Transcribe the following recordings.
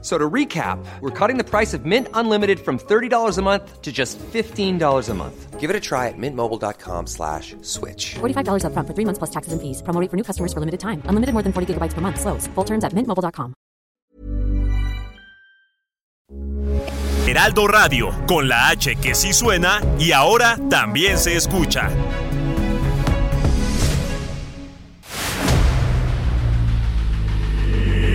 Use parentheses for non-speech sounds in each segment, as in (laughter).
So to recap, we're cutting the price of Mint Unlimited from $30 a month to just $15 a month. Give it a try at mintmobile.com slash switch. $45 up front for three months plus taxes and fees. Promo rate for new customers for limited time. Unlimited more than 40 gigabytes per month. Slows. Full terms at mintmobile.com. Heraldo Radio, con la H que sí suena y ahora también se escucha.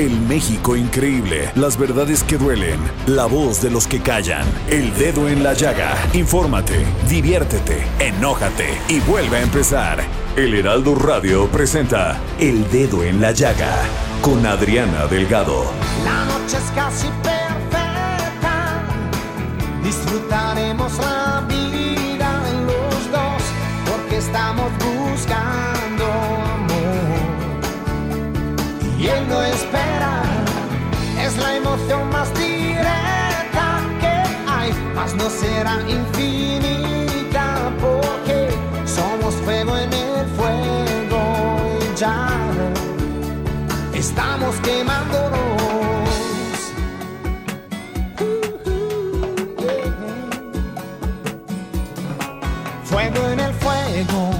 El México increíble, las verdades que duelen, la voz de los que callan, el dedo en la llaga. Infórmate, diviértete, enójate y vuelve a empezar. El Heraldo Radio presenta El Dedo en la Llaga con Adriana Delgado. La noche es casi perfecta. Disfrutaremos la vida en los dos porque estamos buscando amor. Y él no espera, infinita porque somos fuego en el fuego y ya estamos quemándonos. Fuego en el fuego.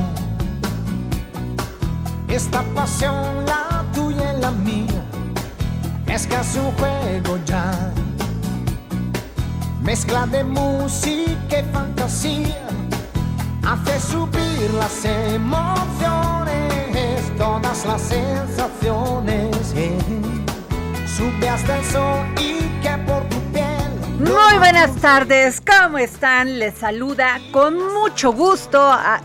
Esta pasión, la tuya y la mía, es casi un juego Mezcla de música y fantasía hace subir las emociones, todas las sensaciones. eh. Sube hasta el sol y que por tu piel. Muy buenas tardes, ¿cómo están? Les saluda con mucho gusto a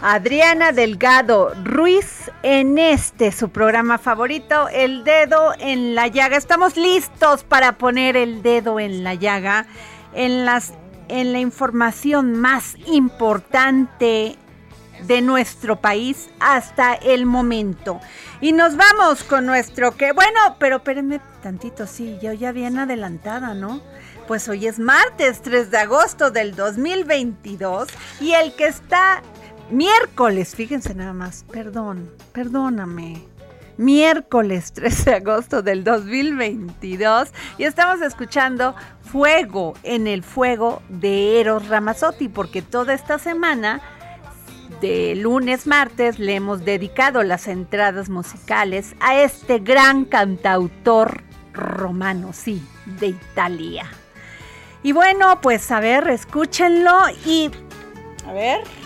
Adriana Delgado Ruiz en este su programa favorito, El Dedo en la Llaga. Estamos listos para poner el dedo en la llaga en las en la información más importante de nuestro país hasta el momento. Y nos vamos con nuestro que, bueno, pero espérenme tantito, sí, yo ya bien adelantada, ¿no? Pues hoy es martes 3 de agosto del 2022 y el que está miércoles, fíjense nada más, perdón, perdóname. Miércoles 3 de agosto del 2022 y estamos escuchando Fuego en el Fuego de Eros Ramazzotti porque toda esta semana de lunes, martes, le hemos dedicado las entradas musicales a este gran cantautor romano, sí, de Italia. Y bueno, pues a ver, escúchenlo y... A ver.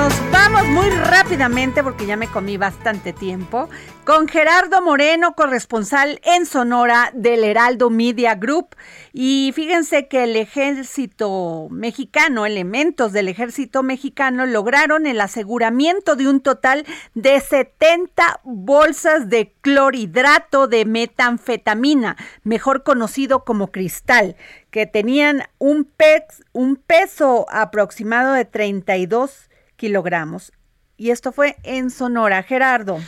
Nos vamos muy rápidamente, porque ya me comí bastante tiempo, con Gerardo Moreno, corresponsal en Sonora del Heraldo Media Group. Y fíjense que el ejército mexicano, elementos del ejército mexicano, lograron el aseguramiento de un total de 70 bolsas de clorhidrato de metanfetamina, mejor conocido como cristal, que tenían un peso aproximado de 32 kilogramos. Y esto fue en Sonora. Gerardo.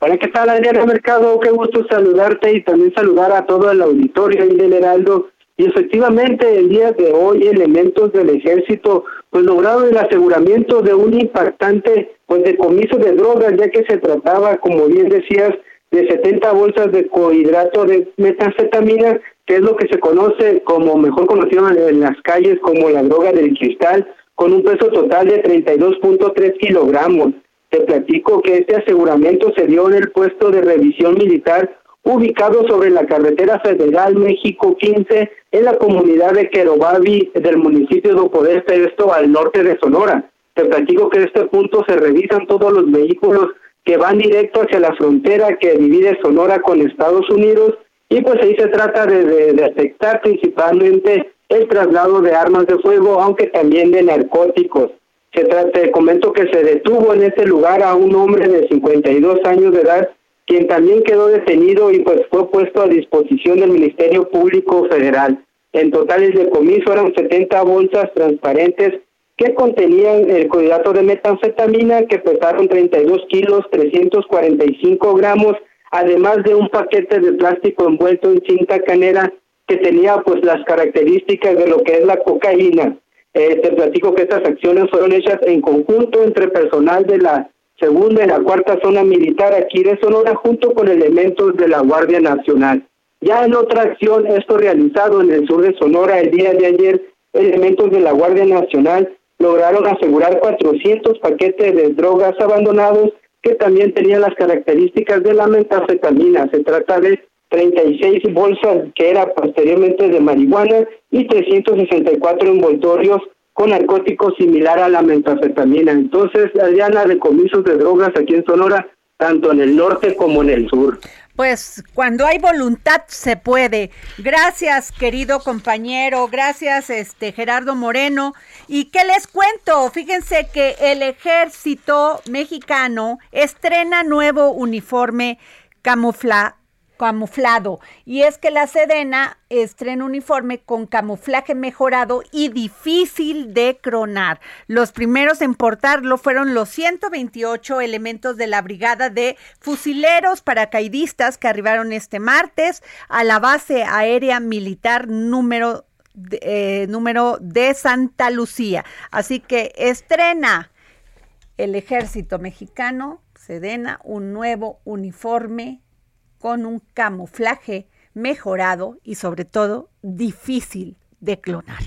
Hola, ¿qué tal Adriana Mercado? Qué gusto saludarte y también saludar a todo el auditorio ahí del Heraldo. Y efectivamente el día de hoy elementos del ejército pues lograron el aseguramiento de un impactante pues decomiso de drogas ya que se trataba, como bien decías, de 70 bolsas de cohidrato de metanfetamina, que es lo que se conoce como mejor conocido en las calles como la droga del cristal, con un peso total de 32.3 kilogramos. Te platico que este aseguramiento se dio en el puesto de revisión militar ubicado sobre la carretera federal México 15 en la comunidad de Querobabi del municipio de Opodeste, esto al norte de Sonora. Te platico que en este punto se revisan todos los vehículos que van directo hacia la frontera que divide Sonora con Estados Unidos y pues ahí se trata de, de detectar principalmente el traslado de armas de fuego, aunque también de narcóticos. Se trata, te comento que se detuvo en ese lugar a un hombre de 52 años de edad, quien también quedó detenido y pues fue puesto a disposición del Ministerio Público Federal. En total el decomiso eran 70 bolsas transparentes que contenían el cuidado de metanfetamina que pesaron 32 kilos 345 gramos, además de un paquete de plástico envuelto en cinta canera que tenía pues las características de lo que es la cocaína. Eh, te platico que estas acciones fueron hechas en conjunto entre personal de la segunda y la cuarta zona militar aquí de Sonora junto con elementos de la Guardia Nacional. Ya en otra acción, esto realizado en el sur de Sonora el día de ayer, elementos de la Guardia Nacional lograron asegurar 400 paquetes de drogas abandonados que también tenían las características de la metafetamina. Se trata de 36 bolsas que era posteriormente de marihuana y 364 envoltorios con narcóticos similar a la metafetamina. Entonces, Adriana, decomisos de drogas aquí en Sonora, tanto en el norte como en el sur. Pues cuando hay voluntad se puede. Gracias, querido compañero. Gracias, este Gerardo Moreno. ¿Y qué les cuento? Fíjense que el ejército mexicano estrena nuevo uniforme camufla camuflado. Y es que la Sedena estrena uniforme con camuflaje mejorado y difícil de cronar. Los primeros en portarlo fueron los 128 elementos de la Brigada de Fusileros Paracaidistas que arribaron este martes a la base aérea militar número, eh, número de Santa Lucía. Así que estrena el ejército mexicano, Sedena, un nuevo uniforme con un camuflaje mejorado y sobre todo difícil de clonar.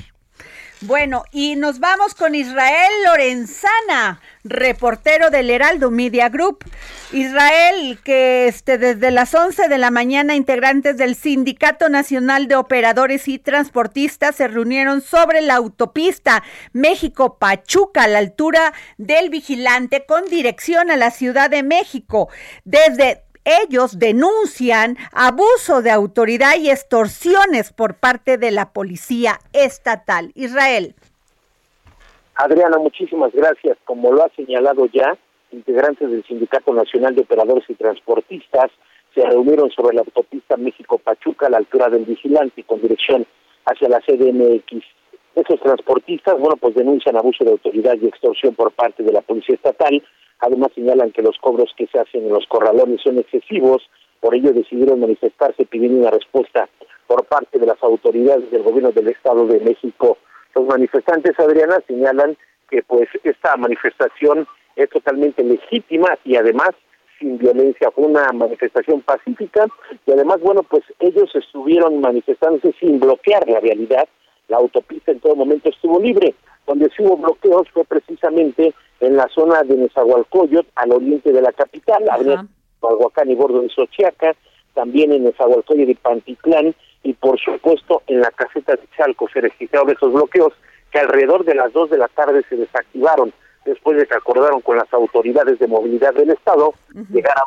Bueno, y nos vamos con Israel Lorenzana, reportero del Heraldo Media Group. Israel, que este, desde las 11 de la mañana integrantes del Sindicato Nacional de Operadores y Transportistas se reunieron sobre la autopista México-Pachuca a la altura del Vigilante con dirección a la Ciudad de México. Desde ellos denuncian abuso de autoridad y extorsiones por parte de la policía estatal. Israel. Adriana, muchísimas gracias. Como lo ha señalado ya, integrantes del Sindicato Nacional de Operadores y Transportistas se reunieron sobre la autopista México-Pachuca a la altura del Vigilante con dirección hacia la CDMX. Esos transportistas, bueno, pues denuncian abuso de autoridad y extorsión por parte de la Policía Estatal Además señalan que los cobros que se hacen en los corralones son excesivos, por ello decidieron manifestarse pidiendo una respuesta por parte de las autoridades del gobierno del Estado de México. Los manifestantes, Adriana, señalan que pues esta manifestación es totalmente legítima y además sin violencia, fue una manifestación pacífica y además, bueno, pues ellos estuvieron manifestándose sin bloquear la realidad, la autopista en todo momento estuvo libre, donde sí hubo bloqueos fue precisamente en la zona de Nezahualcóyotl, al oriente de la capital, Huahuacán y Bordo de Xochiaca, también en Nezahualcóyotl y Pantitlán, y por supuesto en la caseta de Chalco se registraron esos bloqueos que alrededor de las dos de la tarde se desactivaron después de que acordaron con las autoridades de movilidad del Estado llegar a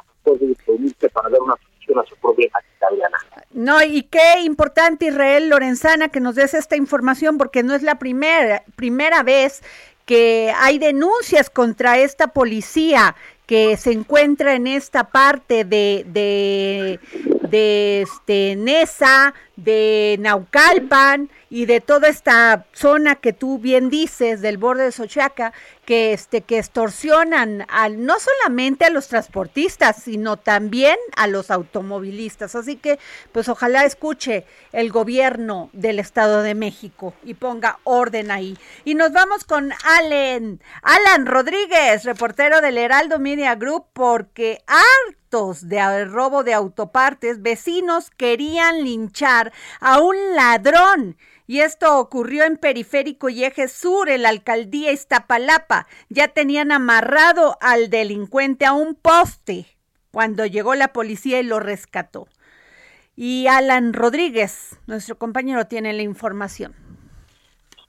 reunirse para dar una solución a su problema italiana. No, y qué importante Israel Lorenzana que nos des esta información porque no es la primera primera vez que hay denuncias contra esta policía que se encuentra en esta parte de, de, de este, Nesa, de Naucalpan y de toda esta zona que tú bien dices del borde de Sochaca, que este que extorsionan al no solamente a los transportistas, sino también a los automovilistas. Así que pues ojalá escuche el gobierno del Estado de México y ponga orden ahí. Y nos vamos con Alan, Alan Rodríguez, reportero del Heraldo Media Group porque de robo de autopartes, vecinos querían linchar a un ladrón. Y esto ocurrió en Periférico y Eje Sur, en la alcaldía Iztapalapa. Ya tenían amarrado al delincuente a un poste cuando llegó la policía y lo rescató. Y Alan Rodríguez, nuestro compañero, tiene la información.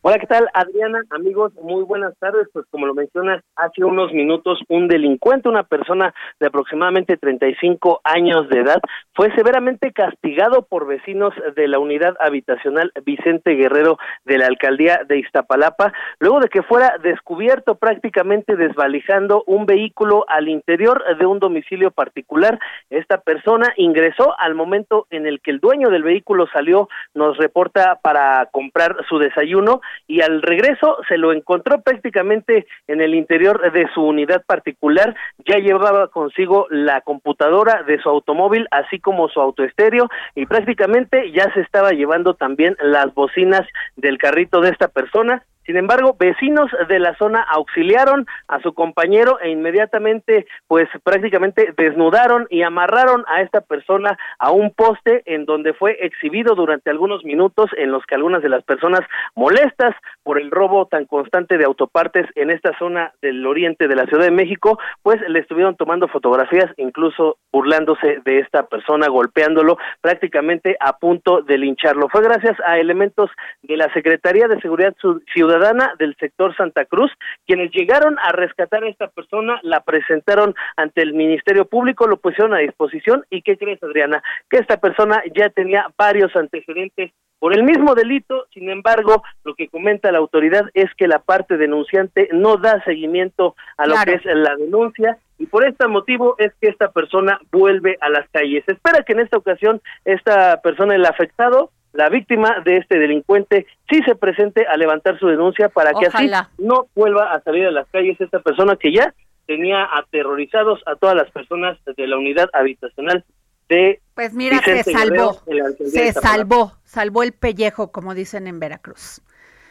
Hola, ¿qué tal, Adriana? Amigos, muy buenas tardes. Pues como lo mencionas, hace unos minutos un delincuente, una persona de aproximadamente 35 años de edad, fue severamente castigado por vecinos de la unidad habitacional Vicente Guerrero de la alcaldía de Iztapalapa, luego de que fuera descubierto prácticamente desvalijando un vehículo al interior de un domicilio particular. Esta persona ingresó al momento en el que el dueño del vehículo salió, nos reporta para comprar su desayuno y al regreso se lo encontró prácticamente en el interior de su unidad particular, ya llevaba consigo la computadora de su automóvil, así como su autoestéreo y prácticamente ya se estaba llevando también las bocinas del carrito de esta persona sin embargo, vecinos de la zona auxiliaron a su compañero e inmediatamente, pues prácticamente desnudaron y amarraron a esta persona a un poste en donde fue exhibido durante algunos minutos en los que algunas de las personas molestas por el robo tan constante de autopartes en esta zona del oriente de la Ciudad de México, pues le estuvieron tomando fotografías, incluso burlándose de esta persona, golpeándolo prácticamente a punto de lincharlo. Fue gracias a elementos de la Secretaría de Seguridad Ciudadana del sector Santa Cruz, quienes llegaron a rescatar a esta persona, la presentaron ante el Ministerio Público, lo pusieron a disposición y ¿qué crees Adriana? Que esta persona ya tenía varios antecedentes por el mismo delito, sin embargo, lo que comenta la autoridad es que la parte denunciante no da seguimiento a lo que es la denuncia y por este motivo es que esta persona vuelve a las calles. Se espera que en esta ocasión esta persona, el afectado, la víctima de este delincuente sí se presente a levantar su denuncia para que así no vuelva a salir a las calles esta persona que ya tenía aterrorizados a todas las personas de la unidad habitacional de Pues mira, se salvó, se salvó, salvó el pellejo, como dicen en Veracruz.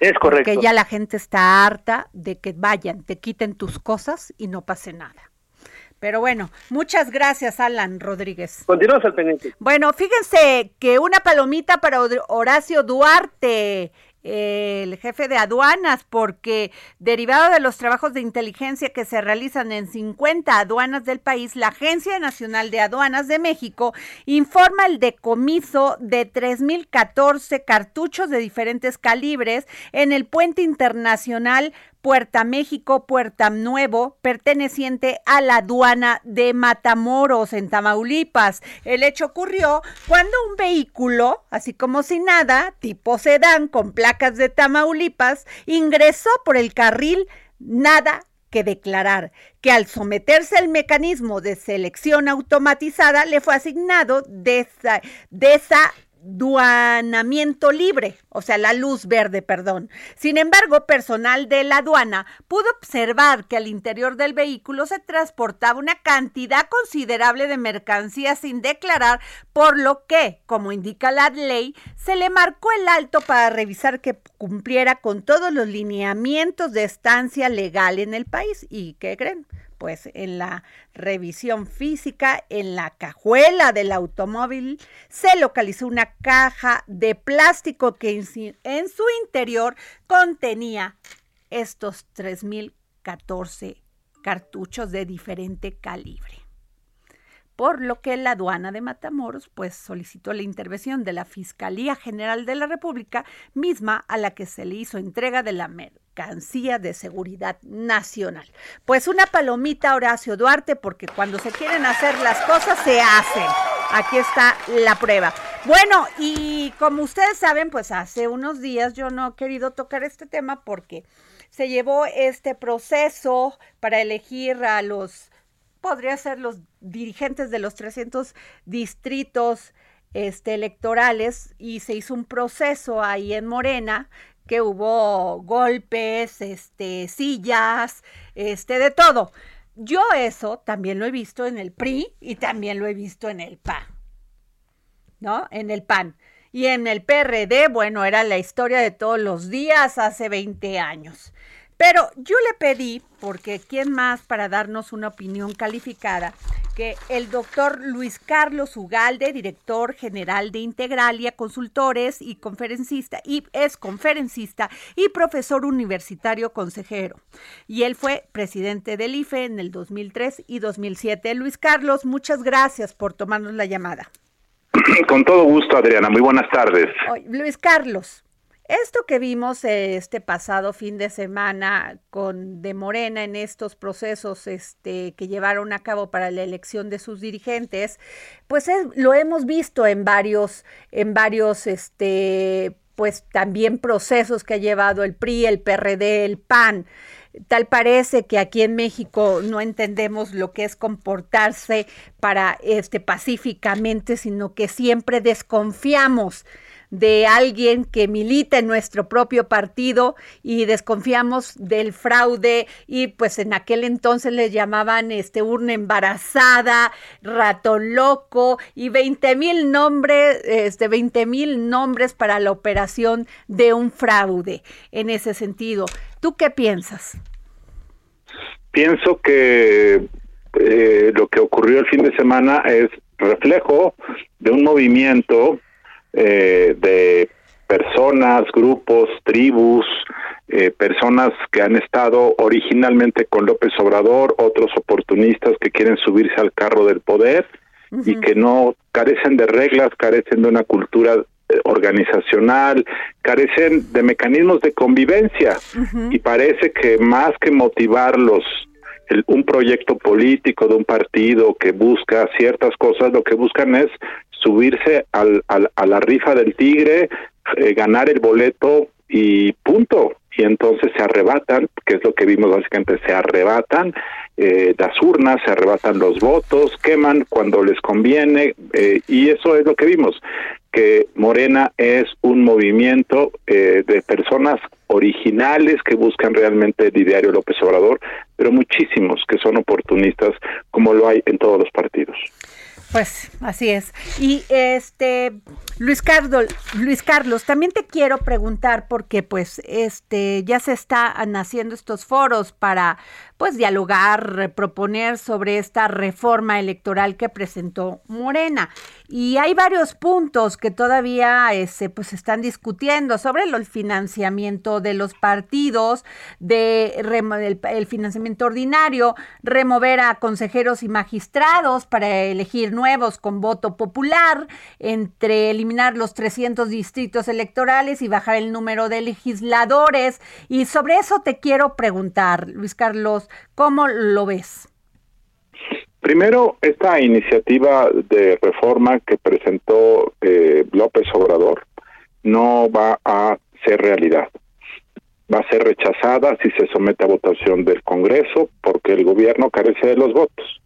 Es correcto. Porque ya la gente está harta de que vayan, te quiten tus cosas y no pase nada. Pero bueno, muchas gracias, Alan Rodríguez. Continuamos al pendiente. Bueno, fíjense que una palomita para Horacio Duarte el jefe de aduanas, porque derivado de los trabajos de inteligencia que se realizan en 50 aduanas del país, la Agencia Nacional de Aduanas de México informa el decomiso de 3.014 cartuchos de diferentes calibres en el puente internacional Puerta México, Puerta Nuevo, perteneciente a la aduana de Matamoros, en Tamaulipas. El hecho ocurrió cuando un vehículo, así como si nada, tipo sedán con placas de Tamaulipas, ingresó por el carril nada que declarar que al someterse al mecanismo de selección automatizada le fue asignado de esa, de esa duanamiento libre, o sea, la luz verde, perdón. Sin embargo, personal de la aduana pudo observar que al interior del vehículo se transportaba una cantidad considerable de mercancía sin declarar, por lo que, como indica la ley, se le marcó el alto para revisar que cumpliera con todos los lineamientos de estancia legal en el país. ¿Y qué creen? Pues en la revisión física, en la cajuela del automóvil, se localizó una caja de plástico que en su interior contenía estos 3.014 cartuchos de diferente calibre. Por lo que la aduana de Matamoros pues solicitó la intervención de la Fiscalía General de la República, misma a la que se le hizo entrega de la mercancía de seguridad nacional. Pues una palomita Horacio Duarte, porque cuando se quieren hacer las cosas se hacen. Aquí está la prueba. Bueno, y como ustedes saben, pues hace unos días yo no he querido tocar este tema porque se llevó este proceso para elegir a los, podría ser los dirigentes de los 300 distritos este, electorales y se hizo un proceso ahí en Morena que hubo golpes, este, sillas, este, de todo. Yo eso también lo he visto en el PRI y también lo he visto en el PAN, ¿no? En el PAN. Y en el PRD, bueno, era la historia de todos los días hace 20 años. Pero yo le pedí, porque ¿quién más para darnos una opinión calificada? Que el doctor Luis Carlos Ugalde, director general de Integralia Consultores y conferencista, y es conferencista y profesor universitario consejero. Y él fue presidente del IFE en el 2003 y 2007. Luis Carlos, muchas gracias por tomarnos la llamada. Con todo gusto, Adriana. Muy buenas tardes. Luis Carlos, Esto que vimos este pasado fin de semana con de Morena en estos procesos este, que llevaron a cabo para la elección de sus dirigentes, pues lo hemos visto en varios, en varios, este, pues también procesos que ha llevado el PRI, el PRD, el PAN. Tal parece que aquí en México no entendemos lo que es comportarse para este pacíficamente, sino que siempre desconfiamos de alguien que milita en nuestro propio partido y desconfiamos del fraude y pues en aquel entonces le llamaban este urna embarazada, ratón loco y 20 mil nombres, este 20 mil nombres para la operación de un fraude en ese sentido. ¿Tú qué piensas? Pienso que eh, lo que ocurrió el fin de semana es reflejo de un movimiento eh, de personas, grupos, tribus, eh, personas que han estado originalmente con López Obrador, otros oportunistas que quieren subirse al carro del poder y que no carecen de reglas, carecen de una cultura eh, organizacional, carecen de mecanismos de convivencia. Y parece que más que motivarlos un proyecto político de un partido que busca ciertas cosas, lo que buscan es subirse al, a la rifa del tigre, eh, ganar el boleto y punto. Y entonces se arrebatan, que es lo que vimos básicamente, se arrebatan eh, las urnas, se arrebatan los votos, queman cuando les conviene, eh, y eso es lo que vimos, que Morena es un movimiento de personas originales que buscan realmente el ideario López Obrador, pero muchísimos que son oportunistas, como lo hay en todos los partidos. Pues así es. Y este Luis Carlos, Luis Carlos, también te quiero preguntar porque pues este ya se están haciendo estos foros para pues dialogar, proponer sobre esta reforma electoral que presentó Morena. Y hay varios puntos que todavía este, pues están discutiendo sobre el financiamiento de los partidos, de el, financiamiento ordinario, remover a consejeros y magistrados para elegir nuevos con voto popular, entre eliminar los 300 distritos electorales y bajar el número de legisladores. Y sobre eso te quiero preguntar, Luis Carlos, ¿Cómo lo ves? Primero, esta iniciativa de reforma que presentó eh, López Obrador no va a ser realidad. Va a ser rechazada si se somete a votación del Congreso porque el gobierno carece de los votos.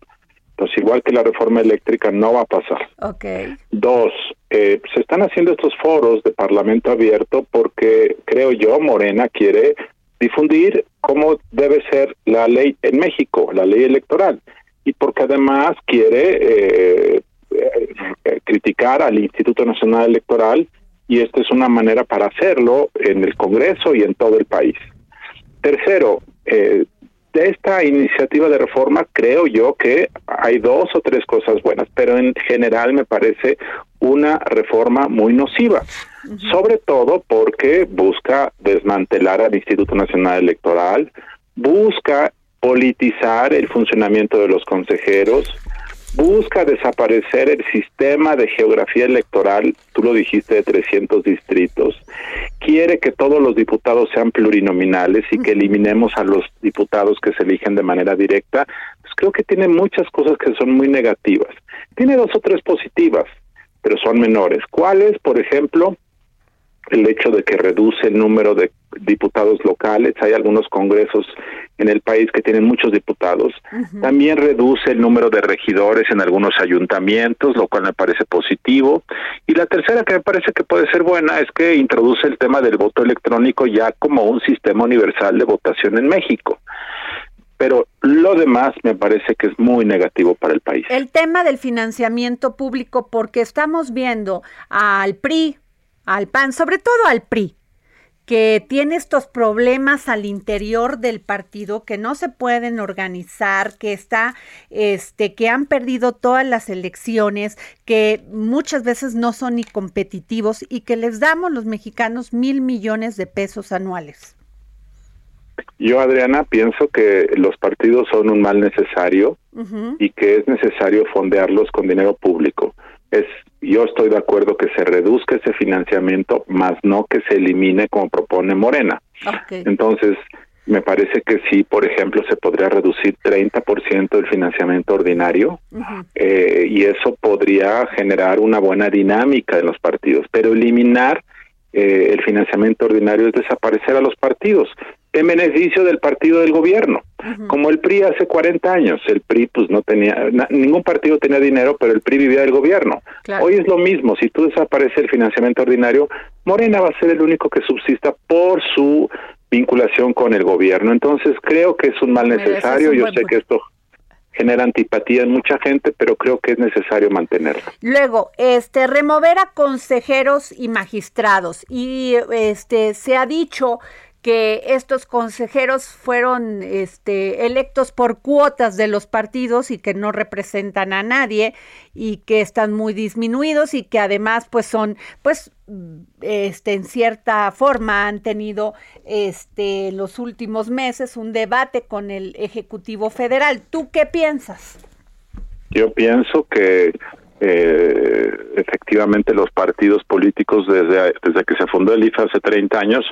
Entonces, igual que la reforma eléctrica, no va a pasar. Okay. Dos, eh, se están haciendo estos foros de Parlamento abierto porque, creo yo, Morena quiere difundir cómo debe ser la ley en México, la ley electoral, y porque además quiere eh, eh, criticar al Instituto Nacional Electoral y esta es una manera para hacerlo en el Congreso y en todo el país. Tercero, eh, de esta iniciativa de reforma creo yo que hay dos o tres cosas buenas, pero en general me parece una reforma muy nociva sobre todo porque busca desmantelar al Instituto Nacional Electoral, busca politizar el funcionamiento de los consejeros, busca desaparecer el sistema de geografía electoral, tú lo dijiste, de 300 distritos, quiere que todos los diputados sean plurinominales y que eliminemos a los diputados que se eligen de manera directa, pues creo que tiene muchas cosas que son muy negativas. Tiene dos o tres positivas, pero son menores. ¿Cuáles? Por ejemplo, el hecho de que reduce el número de diputados locales, hay algunos congresos en el país que tienen muchos diputados, también reduce el número de regidores en algunos ayuntamientos, lo cual me parece positivo, y la tercera que me parece que puede ser buena es que introduce el tema del voto electrónico ya como un sistema universal de votación en México. Pero lo demás me parece que es muy negativo para el país. El tema del financiamiento público, porque estamos viendo al PRI, al PAN, sobre todo al PRI, que tiene estos problemas al interior del partido que no se pueden organizar, que está este que han perdido todas las elecciones, que muchas veces no son ni competitivos y que les damos los mexicanos mil millones de pesos anuales. Yo, Adriana, pienso que los partidos son un mal necesario y que es necesario fondearlos con dinero público es yo estoy de acuerdo que se reduzca ese financiamiento, más no que se elimine como propone Morena. Entonces, me parece que sí, por ejemplo, se podría reducir 30% del financiamiento ordinario eh, y eso podría generar una buena dinámica de los partidos, pero eliminar eh, el financiamiento ordinario es desaparecer a los partidos en beneficio del partido del gobierno. Como el PRI hace 40 años, el PRI pues no tenía, ningún partido tenía dinero, pero el PRI vivía del gobierno. Hoy es lo mismo, si tú desapareces el financiamiento ordinario, Morena va a ser el único que subsista por su vinculación con el gobierno. Entonces creo que es un mal necesario, yo sé que esto genera antipatía en mucha gente, pero creo que es necesario mantenerlo. Luego, este remover a consejeros y magistrados y este se ha dicho que estos consejeros fueron este, electos por cuotas de los partidos y que no representan a nadie y que están muy disminuidos y que además pues son pues este en cierta forma han tenido este los últimos meses un debate con el ejecutivo federal. Tú qué piensas yo pienso que eh, efectivamente los partidos políticos desde, desde que se fundó el IFE hace 30 años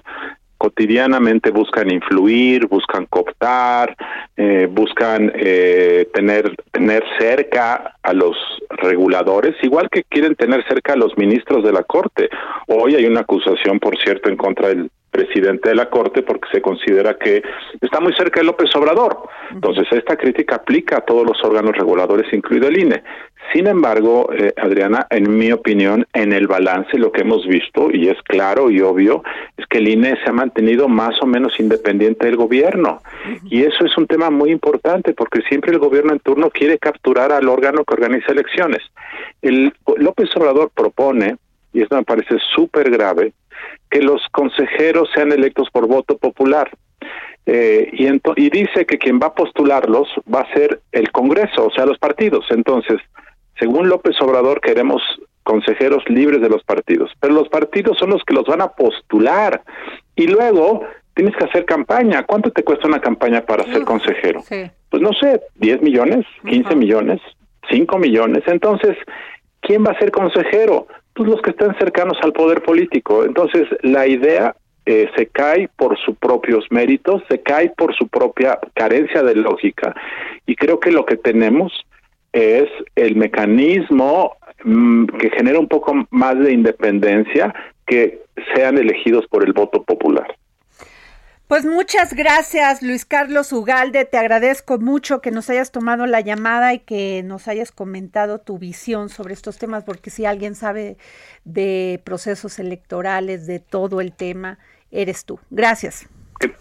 cotidianamente buscan influir, buscan cooptar, eh, buscan eh, tener tener cerca a los reguladores, igual que quieren tener cerca a los ministros de la Corte. Hoy hay una acusación, por cierto, en contra del presidente de la Corte porque se considera que está muy cerca de López Obrador. Entonces, esta crítica aplica a todos los órganos reguladores, incluido el INE. Sin embargo, eh, Adriana, en mi opinión, en el balance lo que hemos visto, y es claro y obvio, es que el INE se ha mantenido más o menos independiente del gobierno. Y eso es un tema muy importante porque siempre el gobierno en turno quiere capturar al órgano que organiza elecciones. El López Obrador propone, y esto me parece súper grave, que los consejeros sean electos por voto popular. Eh, y, y dice que quien va a postularlos va a ser el Congreso, o sea, los partidos. Entonces, según López Obrador, queremos consejeros libres de los partidos, pero los partidos son los que los van a postular y luego tienes que hacer campaña. ¿Cuánto te cuesta una campaña para ser consejero? Pues no sé, 10 millones, 15 millones, 5 millones. Entonces, ¿quién va a ser consejero? pues los que estén cercanos al poder político. Entonces, la idea eh, se cae por sus propios méritos, se cae por su propia carencia de lógica. Y creo que lo que tenemos es el mecanismo mm, que genera un poco más de independencia que sean elegidos por el voto popular. Pues muchas gracias, Luis Carlos Ugalde. Te agradezco mucho que nos hayas tomado la llamada y que nos hayas comentado tu visión sobre estos temas, porque si alguien sabe de procesos electorales, de todo el tema, eres tú. Gracias.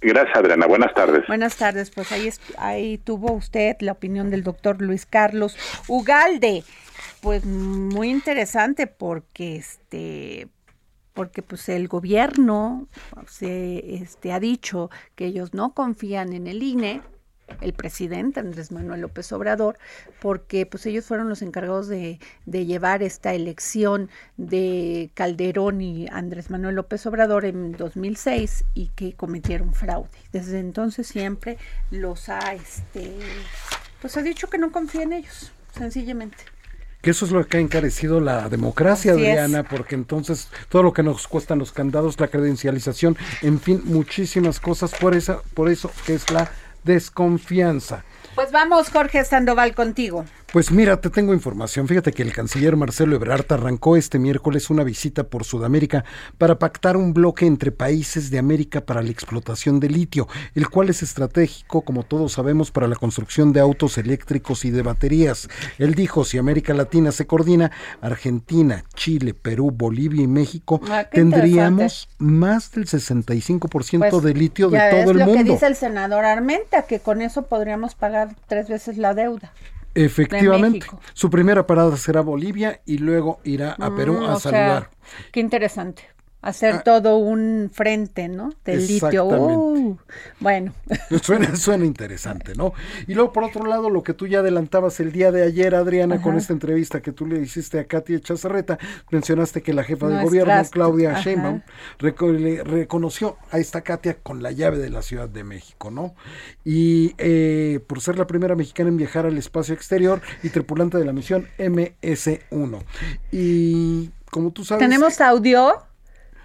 Gracias, Adriana. Buenas tardes. Buenas tardes. Pues ahí, ahí tuvo usted la opinión del doctor Luis Carlos Ugalde. Pues muy interesante porque este porque pues el gobierno se este, ha dicho que ellos no confían en el INE, el presidente Andrés Manuel López Obrador, porque pues ellos fueron los encargados de, de, llevar esta elección de Calderón y Andrés Manuel López Obrador en 2006 y que cometieron fraude. Desde entonces siempre los ha, este, pues ha dicho que no confía en ellos, sencillamente. Que eso es lo que ha encarecido la democracia, Adriana, porque entonces todo lo que nos cuestan los candados, la credencialización, en fin, muchísimas cosas. Por esa, por eso que es la desconfianza. Pues vamos, Jorge Sandoval, contigo. Pues mira, te tengo información. Fíjate que el canciller Marcelo Ebrard arrancó este miércoles una visita por Sudamérica para pactar un bloque entre países de América para la explotación de litio, el cual es estratégico, como todos sabemos, para la construcción de autos eléctricos y de baterías. Él dijo, si América Latina se coordina, Argentina, Chile, Perú, Bolivia y México, ah, tendríamos más del 65% pues, de litio de todo el mundo. lo que dice el senador Armenta, que con eso podríamos pagar tres veces la deuda. Efectivamente. Su primera parada será Bolivia y luego irá a Perú mm, a saludar. qué interesante. Hacer todo un frente, ¿no? Del litio. Uh, bueno. (laughs) Suena, suena interesante, ¿no? Y luego, por otro lado, lo que tú ya adelantabas el día de ayer, Adriana, con esta entrevista que tú le hiciste a Katia Chazarreta, mencionaste que la jefa de gobierno, Claudia Sheinbaum, reconoció a esta Katia con la llave de la Ciudad de México, ¿no? Y eh, por ser la primera mexicana en viajar al espacio exterior y tripulante de la misión MS-1. Y como tú sabes... ¿Tenemos audio?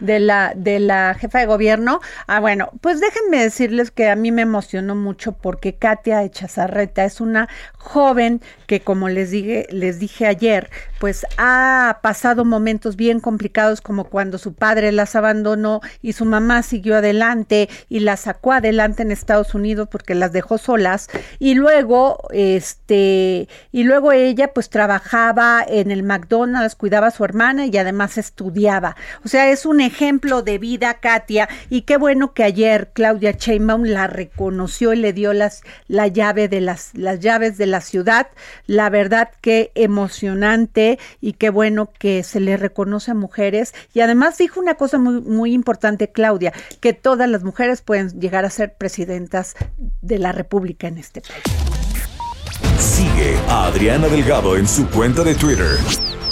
De la, de la jefa de gobierno. Ah, bueno, pues déjenme decirles que a mí me emocionó mucho porque Katia Echazarreta es una joven que, como les dije, les dije ayer, pues ha pasado momentos bien complicados como cuando su padre las abandonó y su mamá siguió adelante y las sacó adelante en Estados Unidos porque las dejó solas y luego este y luego ella pues trabajaba en el McDonald's, cuidaba a su hermana y además estudiaba. O sea, es un ejemplo de vida Katia y qué bueno que ayer Claudia Sheinbaum la reconoció y le dio las la llave de las las llaves de la ciudad. La verdad que emocionante y qué bueno que se le reconoce a mujeres. Y además dijo una cosa muy, muy importante, Claudia, que todas las mujeres pueden llegar a ser presidentas de la República en este país. Sigue a Adriana Delgado en su cuenta de Twitter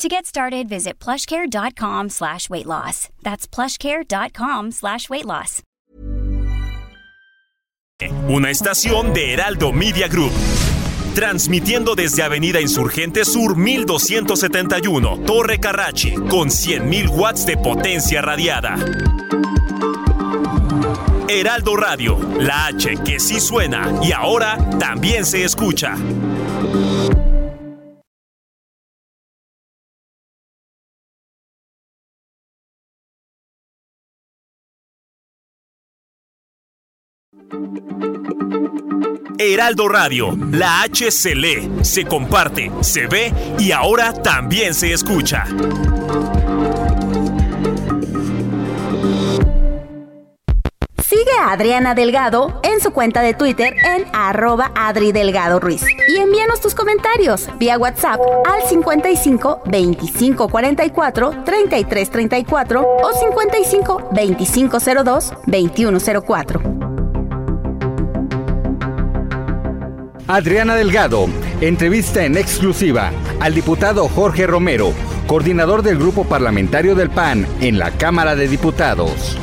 To get started, visit plushcare.com slash weight loss. That's plushcare.com slash weight loss. Una estación de Heraldo Media Group. Transmitiendo desde Avenida Insurgente Sur 1271, Torre Carrachi, con 100.000 watts de potencia radiada. Heraldo Radio, la H que sí suena y ahora también se escucha. Heraldo Radio, la H se lee, se comparte, se ve y ahora también se escucha. Sigue a Adriana Delgado en su cuenta de Twitter en arroba Adri Delgado Ruiz. Y envíanos tus comentarios vía WhatsApp al 55 25 44 33 34 o 55 25 02 21 04. Adriana Delgado, entrevista en exclusiva al diputado Jorge Romero, coordinador del grupo parlamentario del PAN en la Cámara de Diputados.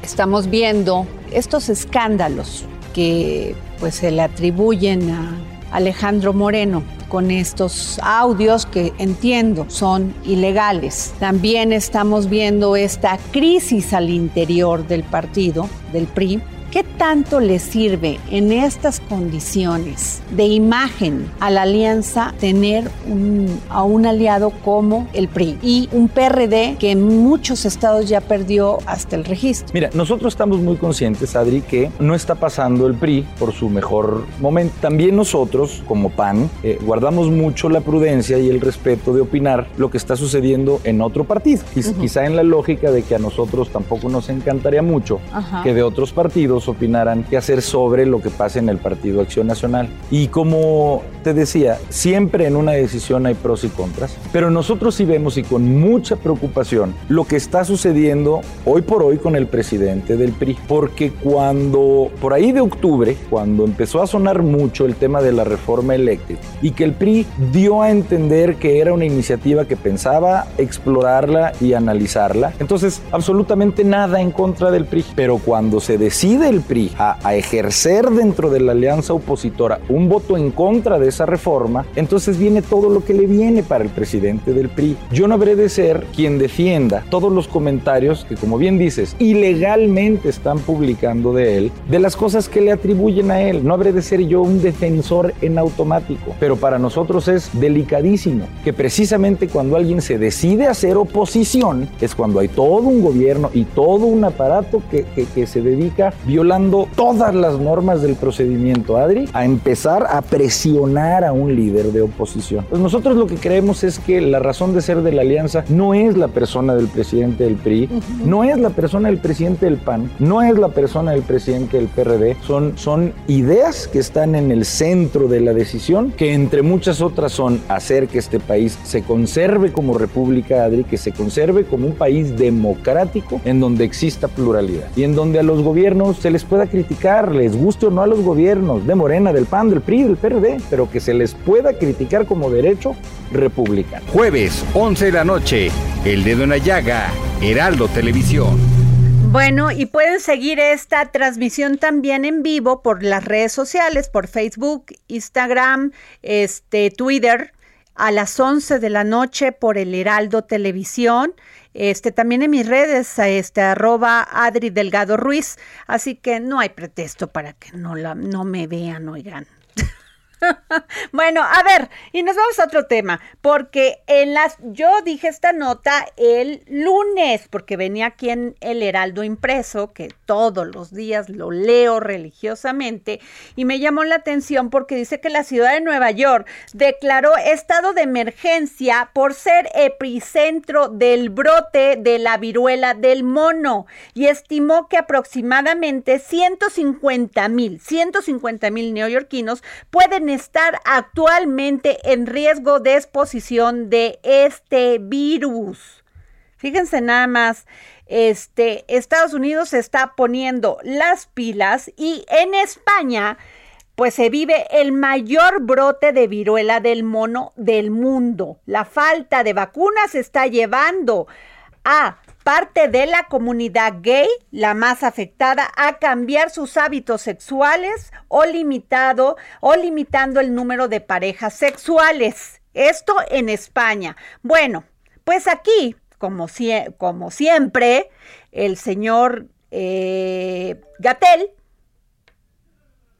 Estamos viendo estos escándalos que pues se le atribuyen a Alejandro Moreno con estos audios que entiendo son ilegales. También estamos viendo esta crisis al interior del partido, del PRI, ¿Qué tanto le sirve en estas condiciones de imagen a la alianza tener a un aliado como el PRI y un PRD que en muchos estados ya perdió hasta el registro? Mira, nosotros estamos muy conscientes, Adri, que no está pasando el PRI por su mejor momento. También nosotros, como PAN, eh, guardamos mucho la prudencia y el respeto de opinar lo que está sucediendo en otro partido. Quizá en la lógica de que a nosotros tampoco nos encantaría mucho que de otros partidos diputados opinaran qué hacer sobre lo que pasa en el Partido Acción Nacional. Y como te decía, siempre en una decisión hay pros y contras, pero nosotros sí vemos y con mucha preocupación lo que está sucediendo hoy por hoy con el presidente del PRI, porque cuando por ahí de octubre, cuando empezó a sonar mucho el tema de la reforma eléctrica y que el PRI dio a entender que era una iniciativa que pensaba explorarla y analizarla, entonces absolutamente nada en contra del PRI, pero cuando se decide el PRI a, a ejercer dentro de la alianza opositora un voto en contra de esa reforma, entonces viene todo lo que le viene para el presidente del PRI. Yo no habré de ser quien defienda todos los comentarios que, como bien dices, ilegalmente están publicando de él, de las cosas que le atribuyen a él. No habré de ser yo un defensor en automático, pero para nosotros es delicadísimo que precisamente cuando alguien se decide hacer oposición es cuando hay todo un gobierno y todo un aparato que, que, que se dedica violando todas las normas del procedimiento, Adri, a empezar a presionar a un líder de oposición. Pues nosotros lo que creemos es que la razón de ser de la alianza no es la persona del presidente del PRI, no es la persona del presidente del PAN, no es la persona del presidente del PRD, son, son ideas que están en el centro de la decisión, que entre muchas otras son hacer que este país se conserve como república, Adri, que se conserve como un país democrático en donde exista pluralidad. Y en donde a los gobiernos se les pueda criticar, les guste o no a los gobiernos, de Morena, del PAN, del PRI, del PRD, pero que se les pueda criticar como derecho republicano. Jueves, 11 de la noche, El Dedo en la Llaga, Heraldo Televisión. Bueno, y pueden seguir esta transmisión también en vivo por las redes sociales, por Facebook, Instagram, este, Twitter, a las 11 de la noche por el Heraldo Televisión. Este, también en mis redes, este, arroba Adri Delgado Ruiz. Así que no hay pretexto para que no, la, no me vean, oigan. (laughs) bueno, a ver, y nos vamos a otro tema, porque en las, yo dije esta nota el lunes, porque venía aquí en el Heraldo impreso, que todos los días lo leo religiosamente, y me llamó la atención porque dice que la ciudad de Nueva York declaró estado de emergencia por ser epicentro del brote de la viruela del mono, y estimó que aproximadamente 150 mil, 150 mil neoyorquinos pueden estar actualmente en riesgo de exposición de este virus. Fíjense nada más, este, Estados Unidos se está poniendo las pilas y en España pues se vive el mayor brote de viruela del mono del mundo. La falta de vacunas está llevando a parte de la comunidad gay, la más afectada, a cambiar sus hábitos sexuales o limitado o limitando el número de parejas sexuales. Esto en España. Bueno, pues aquí, como, siempre, el señor eh, Gatel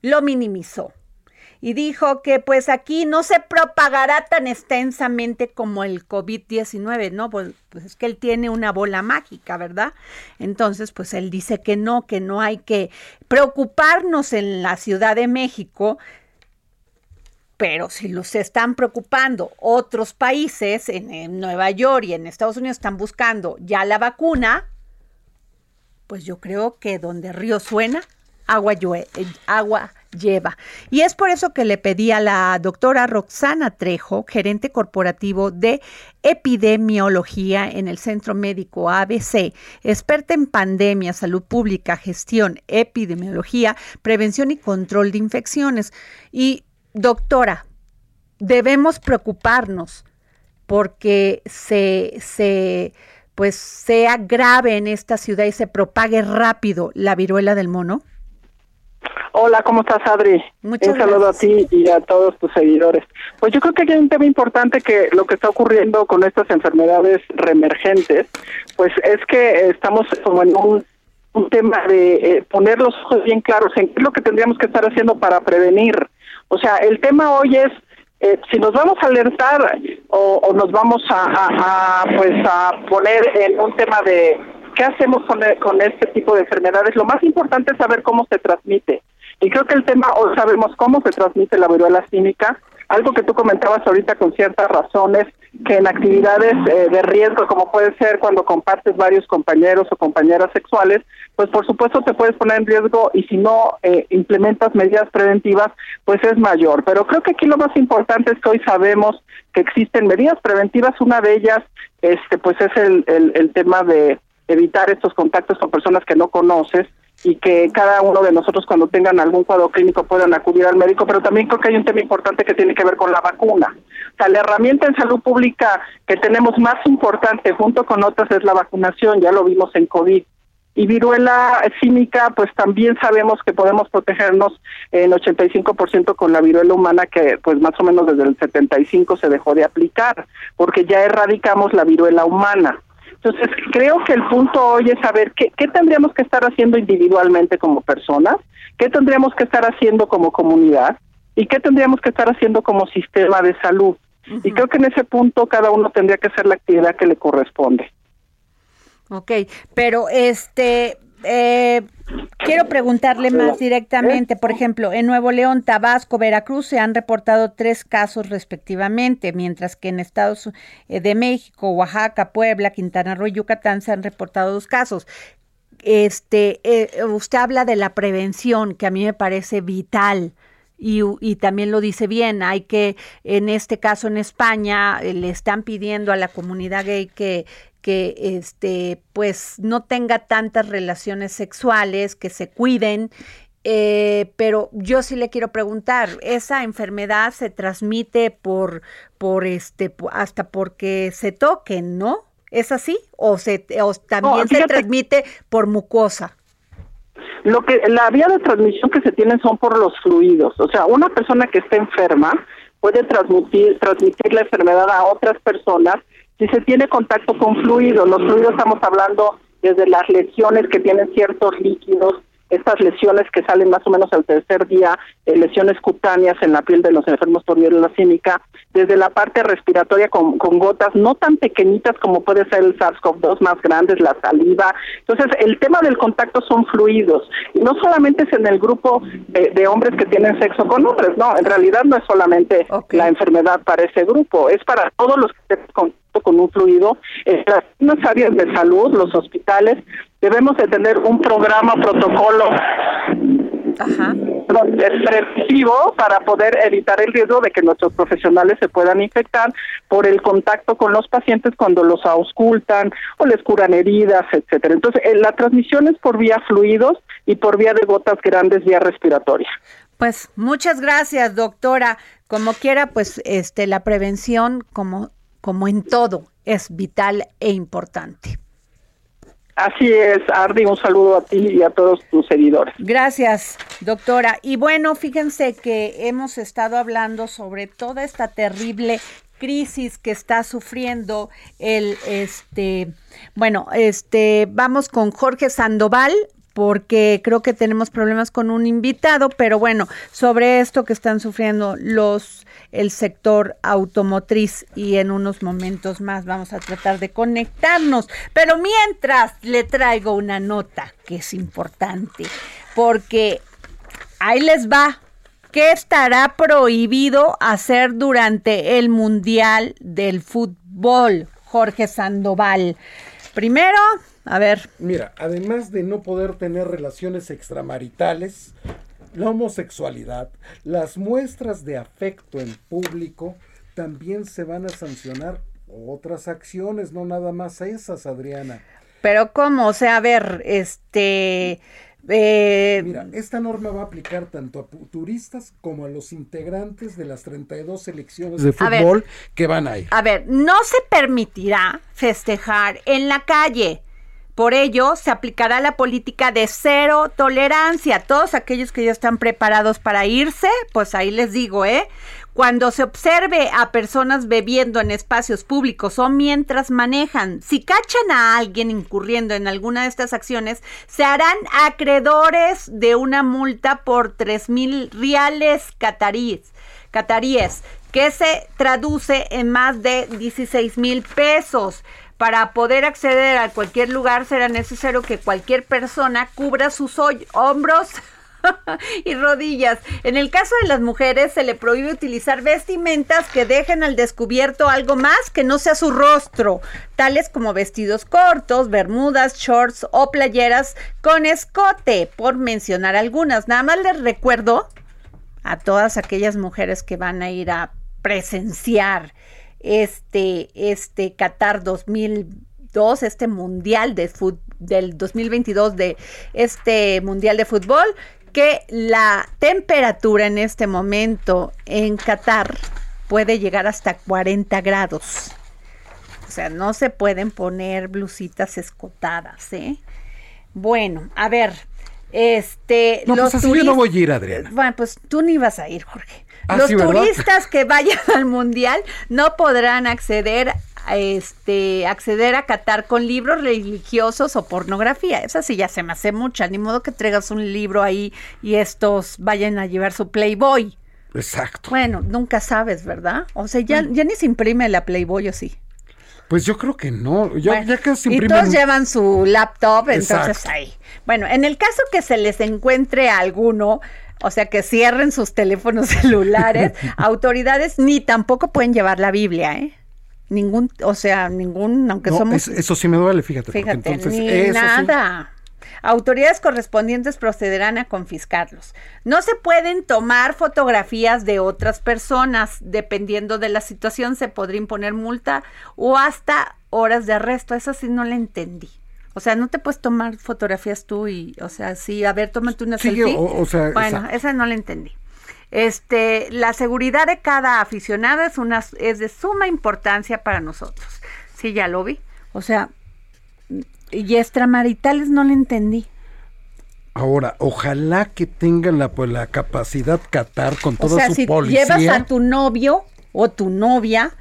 lo minimizó y dijo que pues aquí no se propagará tan extensamente como el COVID-19, ¿no? Pues, pues, es que él tiene una bola mágica, ¿verdad? Entonces, pues él dice que no, que no hay que preocuparnos en la Ciudad de México, pero si los están preocupando otros países, en, en Nueva York y en Estados Unidos están buscando ya la vacuna, pues yo creo que donde río suena, agua, llueve, agua lleva. Y es por eso que le pedí a la doctora Roxana Trejo, gerente corporativo de epidemiología en el Centro Médico ABC, experta en pandemia, salud pública, gestión, epidemiología, prevención y control de infecciones. Y doctora, debemos preocuparnos porque se, se pues sea grave en esta ciudad y se propague rápido la viruela del mono? Hola, ¿cómo estás, Adri? Muchas un saludo gracias. a ti y a todos tus seguidores. Pues yo creo que hay un tema importante que lo que está ocurriendo con estas enfermedades reemergentes, pues es que estamos como en un, un tema de eh, poner los ojos bien claros en qué es lo que tendríamos que estar haciendo para prevenir. O sea, el tema hoy es eh, si nos vamos a alertar o, o nos vamos a, a- a, pues a poner en un tema de qué hacemos con, e- con este tipo de enfermedades, lo más importante es saber cómo se transmite. Y creo que el tema hoy sabemos cómo se transmite la viruela cínica, algo que tú comentabas ahorita con ciertas razones, que en actividades eh, de riesgo, como puede ser cuando compartes varios compañeros o compañeras sexuales, pues por supuesto te puedes poner en riesgo y si no eh, implementas medidas preventivas, pues es mayor. Pero creo que aquí lo más importante es que hoy sabemos que existen medidas preventivas, una de ellas, este, pues es el, el, el tema de evitar estos contactos con personas que no conoces y que cada uno de nosotros cuando tengan algún cuadro clínico puedan acudir al médico, pero también creo que hay un tema importante que tiene que ver con la vacuna. O sea, la herramienta en salud pública que tenemos más importante junto con otras es la vacunación, ya lo vimos en COVID. Y viruela cínica, pues también sabemos que podemos protegernos en 85% con la viruela humana que pues más o menos desde el 75 se dejó de aplicar, porque ya erradicamos la viruela humana. Entonces, creo que el punto hoy es saber qué, qué tendríamos que estar haciendo individualmente como personas, qué tendríamos que estar haciendo como comunidad y qué tendríamos que estar haciendo como sistema de salud. Y creo que en ese punto cada uno tendría que hacer la actividad que le corresponde. Ok, pero este, eh, quiero preguntarle más directamente, por ejemplo, en Nuevo León, Tabasco, Veracruz se han reportado tres casos respectivamente, mientras que en Estados eh, de México, Oaxaca, Puebla, Quintana Roo y Yucatán se han reportado dos casos. Este, eh, usted habla de la prevención, que a mí me parece vital. Y, y, también lo dice bien, hay que, en este caso en España, le están pidiendo a la comunidad gay que que este pues no tenga tantas relaciones sexuales, que se cuiden. Eh, pero yo sí le quiero preguntar, ¿esa enfermedad se transmite por, por este, hasta porque se toquen, ¿no? ¿Es así? ¿O, se, o también se transmite por mucosa? Lo que, la vía de transmisión que se tiene son por los fluidos. O sea, una persona que esté enferma puede transmitir, transmitir la enfermedad a otras personas si se tiene contacto con fluidos, los fluidos estamos hablando desde las lesiones que tienen ciertos líquidos, estas lesiones que salen más o menos al tercer día, eh, lesiones cutáneas en la piel de los enfermos por viruela cínica, desde la parte respiratoria con, con, gotas no tan pequeñitas como puede ser el SARS-CoV-2, más grandes, la saliva. Entonces, el tema del contacto son fluidos. Y no solamente es en el grupo de, de hombres que tienen sexo con hombres, no, en realidad no es solamente la enfermedad para ese grupo, es para todos los que tienen contacto con un fluido. En las áreas de salud, los hospitales, debemos de tener un programa, protocolo preventivo para poder evitar el riesgo de que nuestros profesionales se puedan infectar por el contacto con los pacientes cuando los auscultan o les curan heridas, etcétera. Entonces, eh, la transmisión es por vía fluidos y por vía de gotas grandes, vía respiratoria. Pues muchas gracias, doctora. Como quiera, pues este la prevención como como en todo es vital e importante. Así es, Ardi, un saludo a ti y a todos tus seguidores. Gracias, doctora. Y bueno, fíjense que hemos estado hablando sobre toda esta terrible crisis que está sufriendo el este bueno, este vamos con Jorge Sandoval, porque creo que tenemos problemas con un invitado, pero bueno, sobre esto que están sufriendo los el sector automotriz y en unos momentos más vamos a tratar de conectarnos, pero mientras le traigo una nota que es importante, porque ahí les va. ¿Qué estará prohibido hacer durante el Mundial del Fútbol, Jorge Sandoval? Primero, a ver. Mira, además de no poder tener relaciones extramaritales, la homosexualidad, las muestras de afecto en público también se van a sancionar otras acciones, no nada más esas, Adriana. Pero cómo, o sea, a ver, este... Eh, Mira, esta norma va a aplicar tanto a turistas como a los integrantes de las 32 selecciones de fútbol que van a ir. A ver, no se permitirá festejar en la calle por ello, se aplicará la política de cero tolerancia. Todos aquellos que ya están preparados para irse, pues ahí les digo, ¿eh? Cuando se observe a personas bebiendo en espacios públicos o mientras manejan, si cachan a alguien incurriendo en alguna de estas acciones, se harán acreedores de una multa por tres mil reales cataríes, cataríes, que se traduce en más de 16 mil pesos. Para poder acceder a cualquier lugar será necesario que cualquier persona cubra sus hombros (laughs) y rodillas. En el caso de las mujeres se le prohíbe utilizar vestimentas que dejen al descubierto algo más que no sea su rostro, tales como vestidos cortos, bermudas, shorts o playeras con escote, por mencionar algunas. Nada más les recuerdo a todas aquellas mujeres que van a ir a presenciar este, este Qatar 2002, este mundial de fútbol del 2022 de este mundial de fútbol que la temperatura en este momento en Qatar puede llegar hasta 40 grados. O sea, no se pueden poner blusitas escotadas, ¿eh? Bueno, a ver, este... No, pues así yo no voy a ir, Adriana. Bueno, pues tú ni vas a ir, Jorge. Ah, los turistas que vayan (laughs) al mundial no podrán acceder este, acceder a Qatar con libros religiosos o pornografía. Esa sí ya se me hace mucha, ni modo que traigas un libro ahí y estos vayan a llevar su Playboy. Exacto. Bueno, nunca sabes, ¿verdad? O sea, ya, mm. ya ni se imprime la Playboy o sí. Pues yo creo que no. Ya, que se y todos llevan su laptop, entonces ahí. Bueno, en el caso que se les encuentre alguno, o sea, que cierren sus teléfonos (laughs) celulares, autoridades ni tampoco pueden llevar la Biblia, ¿eh? Ningún, o sea, ningún, aunque somos... eso sí me duele, fíjate. Fíjate, ni nada. Autoridades correspondientes procederán a confiscarlos. No se pueden tomar fotografías de otras personas. Dependiendo de la situación, se podría imponer multa o hasta horas de arresto. Eso sí no le entendí. O sea, no te puedes tomar fotografías tú y, o sea, sí, a ver, tómate una selfie. O, sea, bueno, esa no la entendí. Este, la seguridad de cada aficionado es una es de suma importancia para nosotros. Sí, ya lo vi. O sea, y extramaritales no le entendí. Ahora, ojalá que tengan la pues la capacidad Qatar con toda o sea, si llevas a tu novio o tu novia,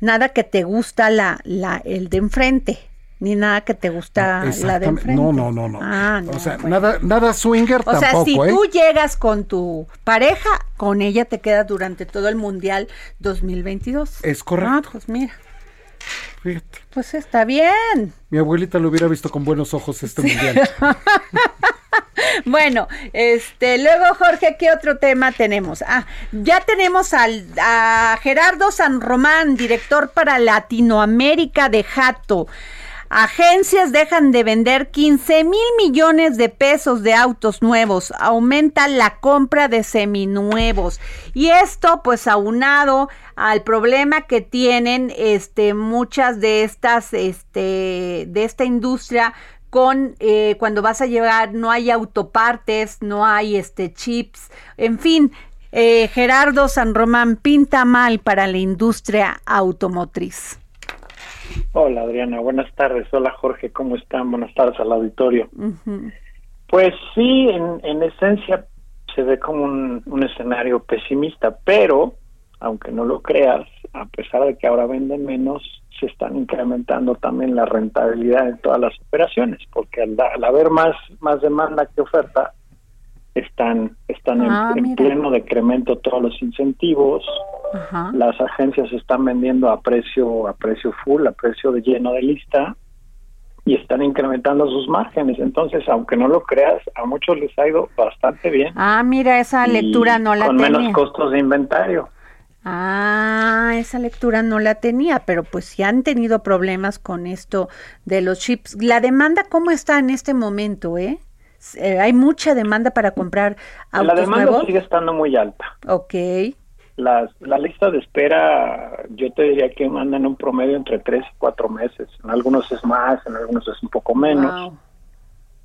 nada que te gusta la, la el de enfrente ni nada que te gusta la de enfrente. No, no, no, no. Ah, o sea, nada, nada swinger tampoco. O sea, si ¿eh? tú llegas con tu pareja, con ella te quedas durante todo el Mundial 2022. Es correcto. Ah, pues mira. Fíjate. Pues está bien. Mi abuelita lo hubiera visto con buenos ojos este Mundial. (laughs) Bueno, este, luego Jorge, ¿qué otro tema tenemos? Ah, ya tenemos al, a Gerardo San Román, director para Latinoamérica de Jato. Agencias dejan de vender 15 mil millones de pesos de autos nuevos. Aumenta la compra de seminuevos. Y esto, pues, aunado al problema que tienen este, muchas de estas, este, de esta industria con eh, cuando vas a llevar, no hay autopartes, no hay este chips, en fin, eh, Gerardo San Román pinta mal para la industria automotriz. Hola Adriana, buenas tardes. Hola Jorge, ¿cómo están? Buenas tardes al auditorio. Pues sí, en, esencia se ve como un, escenario pesimista, pero aunque no lo creas, a pesar de que ahora venden menos, se están incrementando también la rentabilidad en todas las operaciones, porque al, al haber más, más demanda que oferta, están están en, ah, pleno decremento todos los incentivos. Las agencias están vendiendo a precio a precio full a precio de lleno de lista y están incrementando sus márgenes. Entonces aunque no lo creas a muchos les ha ido bastante bien. Ah mira esa lectura no la con menos costos de inventario. Ah, esa lectura no la tenía, pero pues si han tenido problemas con esto de los chips. ¿La demanda cómo está en este momento, eh? Eh, hay mucha demanda para comprar autos La demanda sigue estando muy alta. Ok. Las, la lista de espera, yo te diría que mandan un promedio entre tres y cuatro meses. En algunos es más, en algunos es un poco menos.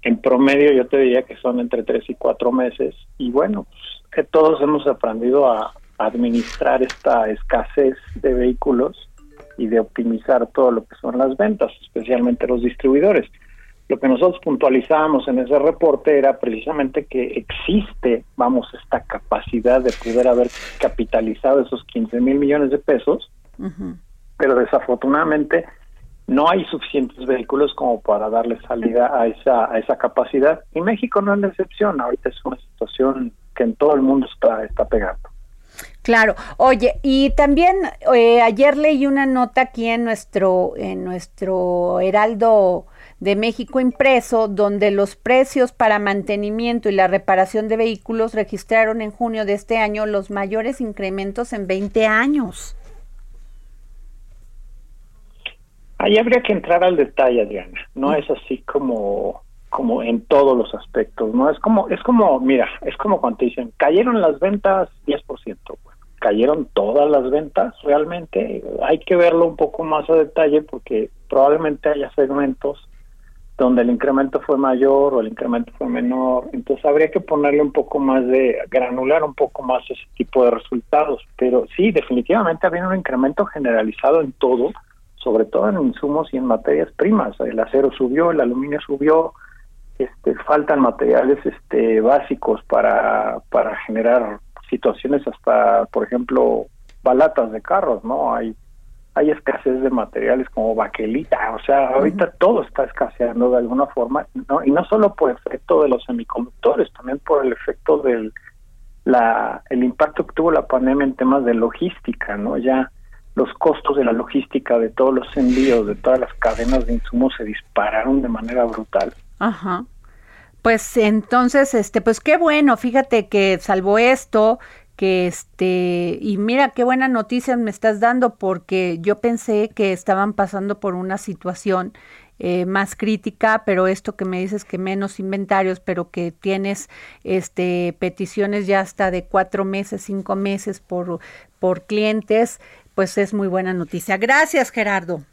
En promedio yo te diría que son entre tres y cuatro meses. Y bueno, pues, que todos hemos aprendido a administrar esta escasez de vehículos y de optimizar todo lo que son las ventas, especialmente los distribuidores. Lo que nosotros puntualizábamos en ese reporte era precisamente que existe, vamos, esta capacidad de poder haber capitalizado esos 15 mil millones de pesos, pero desafortunadamente no hay suficientes vehículos como para darle salida a esa, a esa capacidad. Y México no es la excepción, ahorita es una situación que en todo el mundo está, está pegando. Claro, oye, y también eh, ayer leí una nota aquí en nuestro, en nuestro Heraldo de México impreso, donde los precios para mantenimiento y la reparación de vehículos registraron en junio de este año los mayores incrementos en 20 años. Ahí habría que entrar al detalle, Adriana. No mm. es así como como en todos los aspectos, ¿no? Es como es como, mira, es como cuando te dicen, cayeron las ventas 10%. Bueno, cayeron todas las ventas realmente. Hay que verlo un poco más a detalle porque probablemente haya segmentos donde el incremento fue mayor o el incremento fue menor. Entonces habría que ponerle un poco más de, granular un poco más ese tipo de resultados. Pero sí, definitivamente había un incremento generalizado en todo, sobre todo en insumos y en materias primas. El acero subió, el aluminio subió, este, faltan materiales este, básicos para, para generar situaciones hasta, por ejemplo, balatas de carros, ¿no? Hay hay escasez de materiales como baquelita, o sea, ahorita todo está escaseando de alguna forma, ¿no? y no solo por efecto de los semiconductores, también por el efecto del la el impacto que tuvo la pandemia en temas de logística, ¿no? Ya los costos de la logística de todos los envíos, de todas las cadenas de insumos se dispararon de manera brutal. Ajá. Pues entonces, este, pues qué bueno, fíjate que salvo esto, que este, y mira qué buena noticia me estás dando porque yo pensé que estaban pasando por una situación eh, más crítica, pero esto que me dices que menos inventarios, pero que tienes este peticiones ya hasta de cuatro meses, cinco meses por, por clientes, pues es muy buena noticia. Gracias, Gerardo.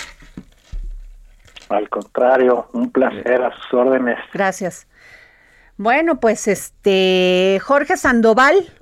Al contrario, un placer a sus órdenes. Gracias. Bueno, pues este Jorge Sandoval,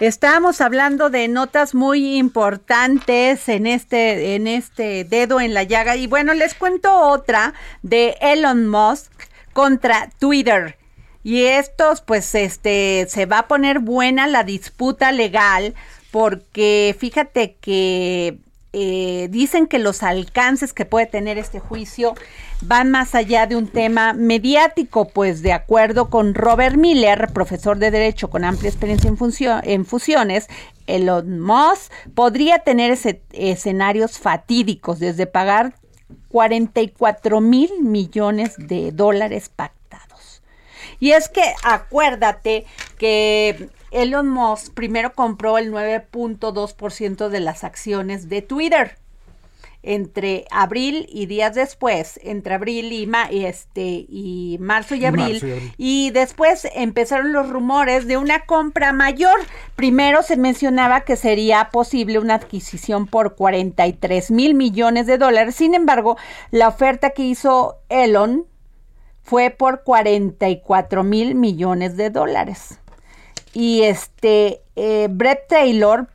Estábamos hablando de notas muy importantes en este, en este dedo en la llaga. Y bueno, les cuento otra de Elon Musk contra Twitter. Y estos, pues, este, se va a poner buena la disputa legal porque fíjate que eh, dicen que los alcances que puede tener este juicio van más allá de un tema mediático, pues de acuerdo con Robert Miller, profesor de Derecho con amplia experiencia en, en fusiones, Elon Musk podría tener escenarios fatídicos, desde pagar 44 mil millones de dólares pactados. Y es que acuérdate que Elon Musk primero compró el 9.2% de las acciones de Twitter entre abril y días después, entre abril y, este, y marzo y abril, y después empezaron los rumores de una compra mayor. Primero se mencionaba que sería posible una adquisición por 43 mil millones de dólares. Sin embargo, la oferta que hizo Elon fue por 44 mil millones de dólares. Y este, eh, Brett Taylor,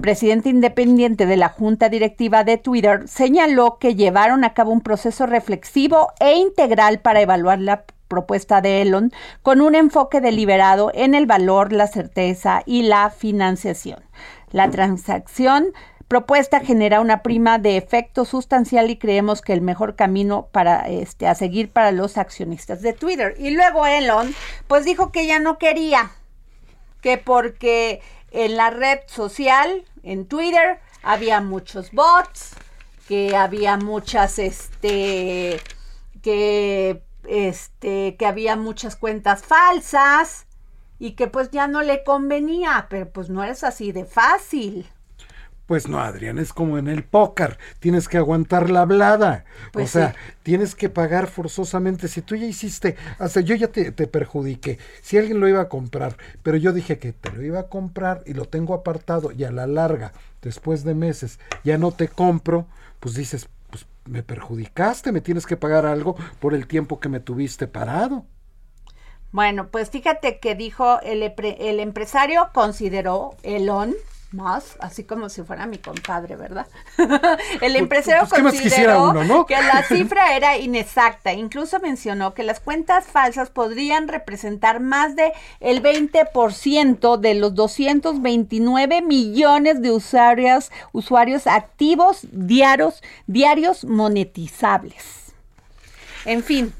presidente independiente de la Junta Directiva de Twitter, señaló que llevaron a cabo un proceso reflexivo e integral para evaluar la propuesta de Elon con un enfoque deliberado en el valor, la certeza y la financiación. La transacción propuesta genera una prima de efecto sustancial y creemos que el mejor camino para este a seguir para los accionistas de Twitter. Y luego Elon pues dijo que ya no quería que porque en la red social, en Twitter, había muchos bots, que había muchas, este, que, este, que había muchas cuentas falsas y que pues ya no le convenía, pero pues no es así de fácil. Pues no, Adrián, es como en el póker, tienes que aguantar la hablada. Pues o sea, tienes que pagar forzosamente. Si tú ya hiciste, hasta yo ya te, te, perjudiqué. Si alguien lo iba a comprar, pero yo dije que te lo iba a comprar y lo tengo apartado y a la larga, después de meses, ya no te compro, pues dices, pues me perjudicaste, me tienes que pagar algo por el tiempo que me tuviste parado. Bueno, pues fíjate que dijo el, el empresario, consideró Elon más, así como si fuera mi compadre, ¿verdad? (laughs) el empresario pues, consideró que la cifra era inexacta. Incluso mencionó que las cuentas falsas podrían representar más de el 20% de los 229 millones de usuarios, usuarios activos diarios, diarios monetizables. En fin,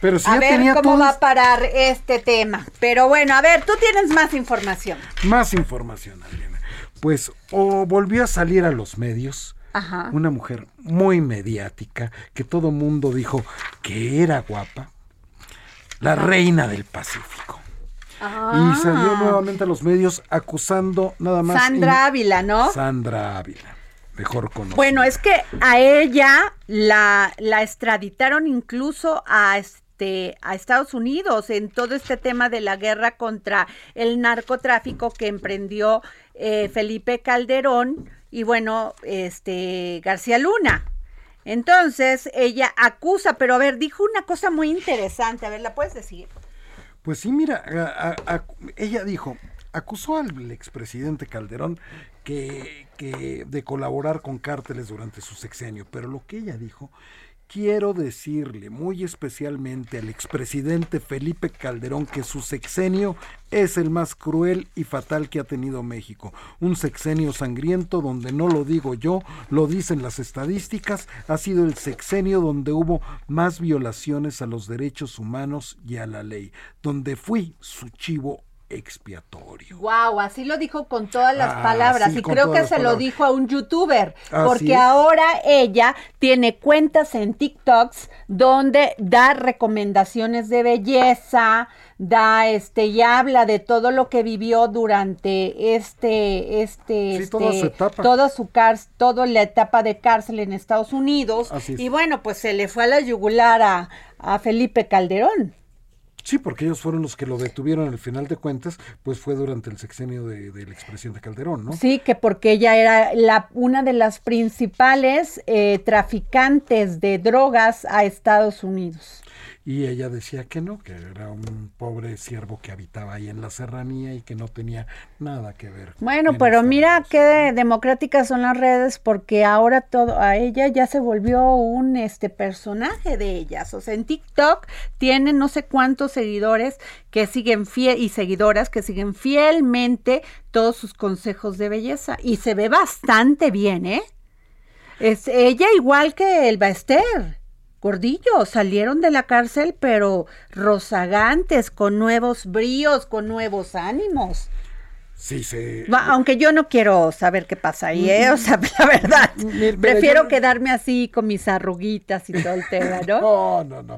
pero si a ver cómo va a parar este tema. Pero bueno, a ver, tú tienes más información. Más información, Adriana pues o volvió a salir a los medios una mujer muy mediática, que todo mundo dijo que era guapa, la reina del Pacífico. Y salió nuevamente a los medios acusando nada más. Sandra Ávila, ¿no? Sandra Ávila, mejor conocida. Bueno, es que a ella la, la extraditaron incluso a este, a Estados Unidos en todo este tema de la guerra contra el narcotráfico que emprendió eh, Felipe Calderón y bueno, este García Luna. Entonces ella acusa, pero a ver, dijo una cosa muy interesante, a ver, ¿la puedes decir? Pues sí, mira, ella dijo, acusó al expresidente Calderón que, que de colaborar con cárteles durante su sexenio, pero lo que ella dijo quiero decirle muy especialmente al expresidente Felipe Calderón que su sexenio es el más cruel y fatal que ha tenido México. Un sexenio sangriento donde no lo digo yo, lo dicen las estadísticas, ha sido el sexenio donde hubo más violaciones a los derechos humanos y a la ley, donde fui su chivo expiatorio. Wow, así lo dijo con todas las ah, palabras y creo que se lo dijo a un youtuber, porque ahora ella tiene cuentas en TikToks donde da recomendaciones de belleza, da este y habla de todo lo que vivió durante este este, este toda su etapa. toda su cárcel, toda la etapa de cárcel en Estados Unidos y bueno, pues se le fue a la yugular a, a Felipe Calderón. Sí, porque ellos fueron los que lo detuvieron al final de cuentas, pues fue durante el sexenio de, del expresidente Calderón, ¿no? Sí, que porque ella era la, una de las principales eh, traficantes de drogas a Estados Unidos y ella decía que no, que era un pobre siervo que habitaba ahí en la serranía y que no tenía nada que ver. Bueno, pero mira qué democráticas son las redes porque ahora todo a ella ya se volvió un este personaje de ellas, o sea, en TikTok tienen no sé cuántos seguidores que siguen fiel y seguidoras que siguen fielmente todos sus consejos de belleza y se ve bastante bien, ¿eh? Es ella igual que el Baester Gordillo, salieron de la cárcel, pero rozagantes, con nuevos bríos, con nuevos ánimos. Sí, sí. Aunque yo no quiero saber qué pasa ahí, ¿eh? O sea, (laughs) la verdad, (laughs) prefiero quedarme así con mis arruguitas y todo el tema, ¿no? (laughs) no, no, no.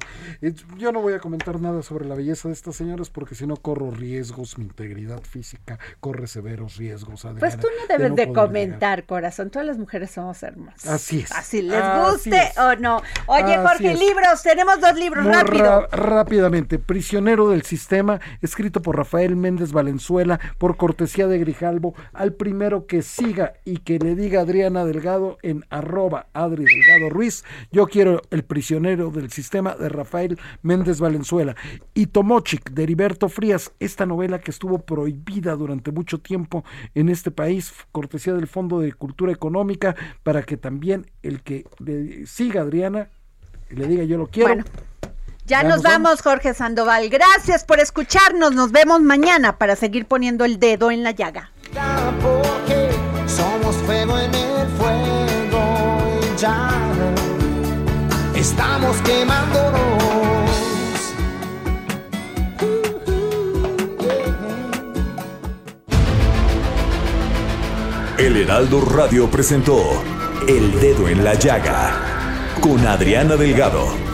Yo no voy a comentar nada sobre la belleza de estas señoras porque si no corro riesgos, mi integridad física corre severos riesgos. pues tú no debes de, comentar, corazón. Todas las mujeres somos hermosas. Así es. Así les guste o no. Oye, Jorge, libros, tenemos dos libros, rápido. rápidamente. Prisionero del sistema, escrito por Rafael Méndez Valenzuela, por cortesía de Grijalbo al primero que siga y que le diga Adriana Delgado en arroba Adri Delgado Ruiz. Yo quiero El prisionero del sistema de Rafael Méndez Valenzuela. Y Tomochic de Heriberto Frías, esta novela que estuvo prohibida durante mucho tiempo en este país, cortesía del Fondo de Cultura Económica, para que también el que le siga Adriana le diga yo lo quiero. Ya, nos, vamos, Jorge Sandoval. Gracias por escucharnos. Nos vemos mañana para seguir poniendo el dedo en la llaga. Porque somos fuego en el fuego y ya estamos quemándonos. El Heraldo Radio presentó El Dedo en la Llaga con Adriana Delgado.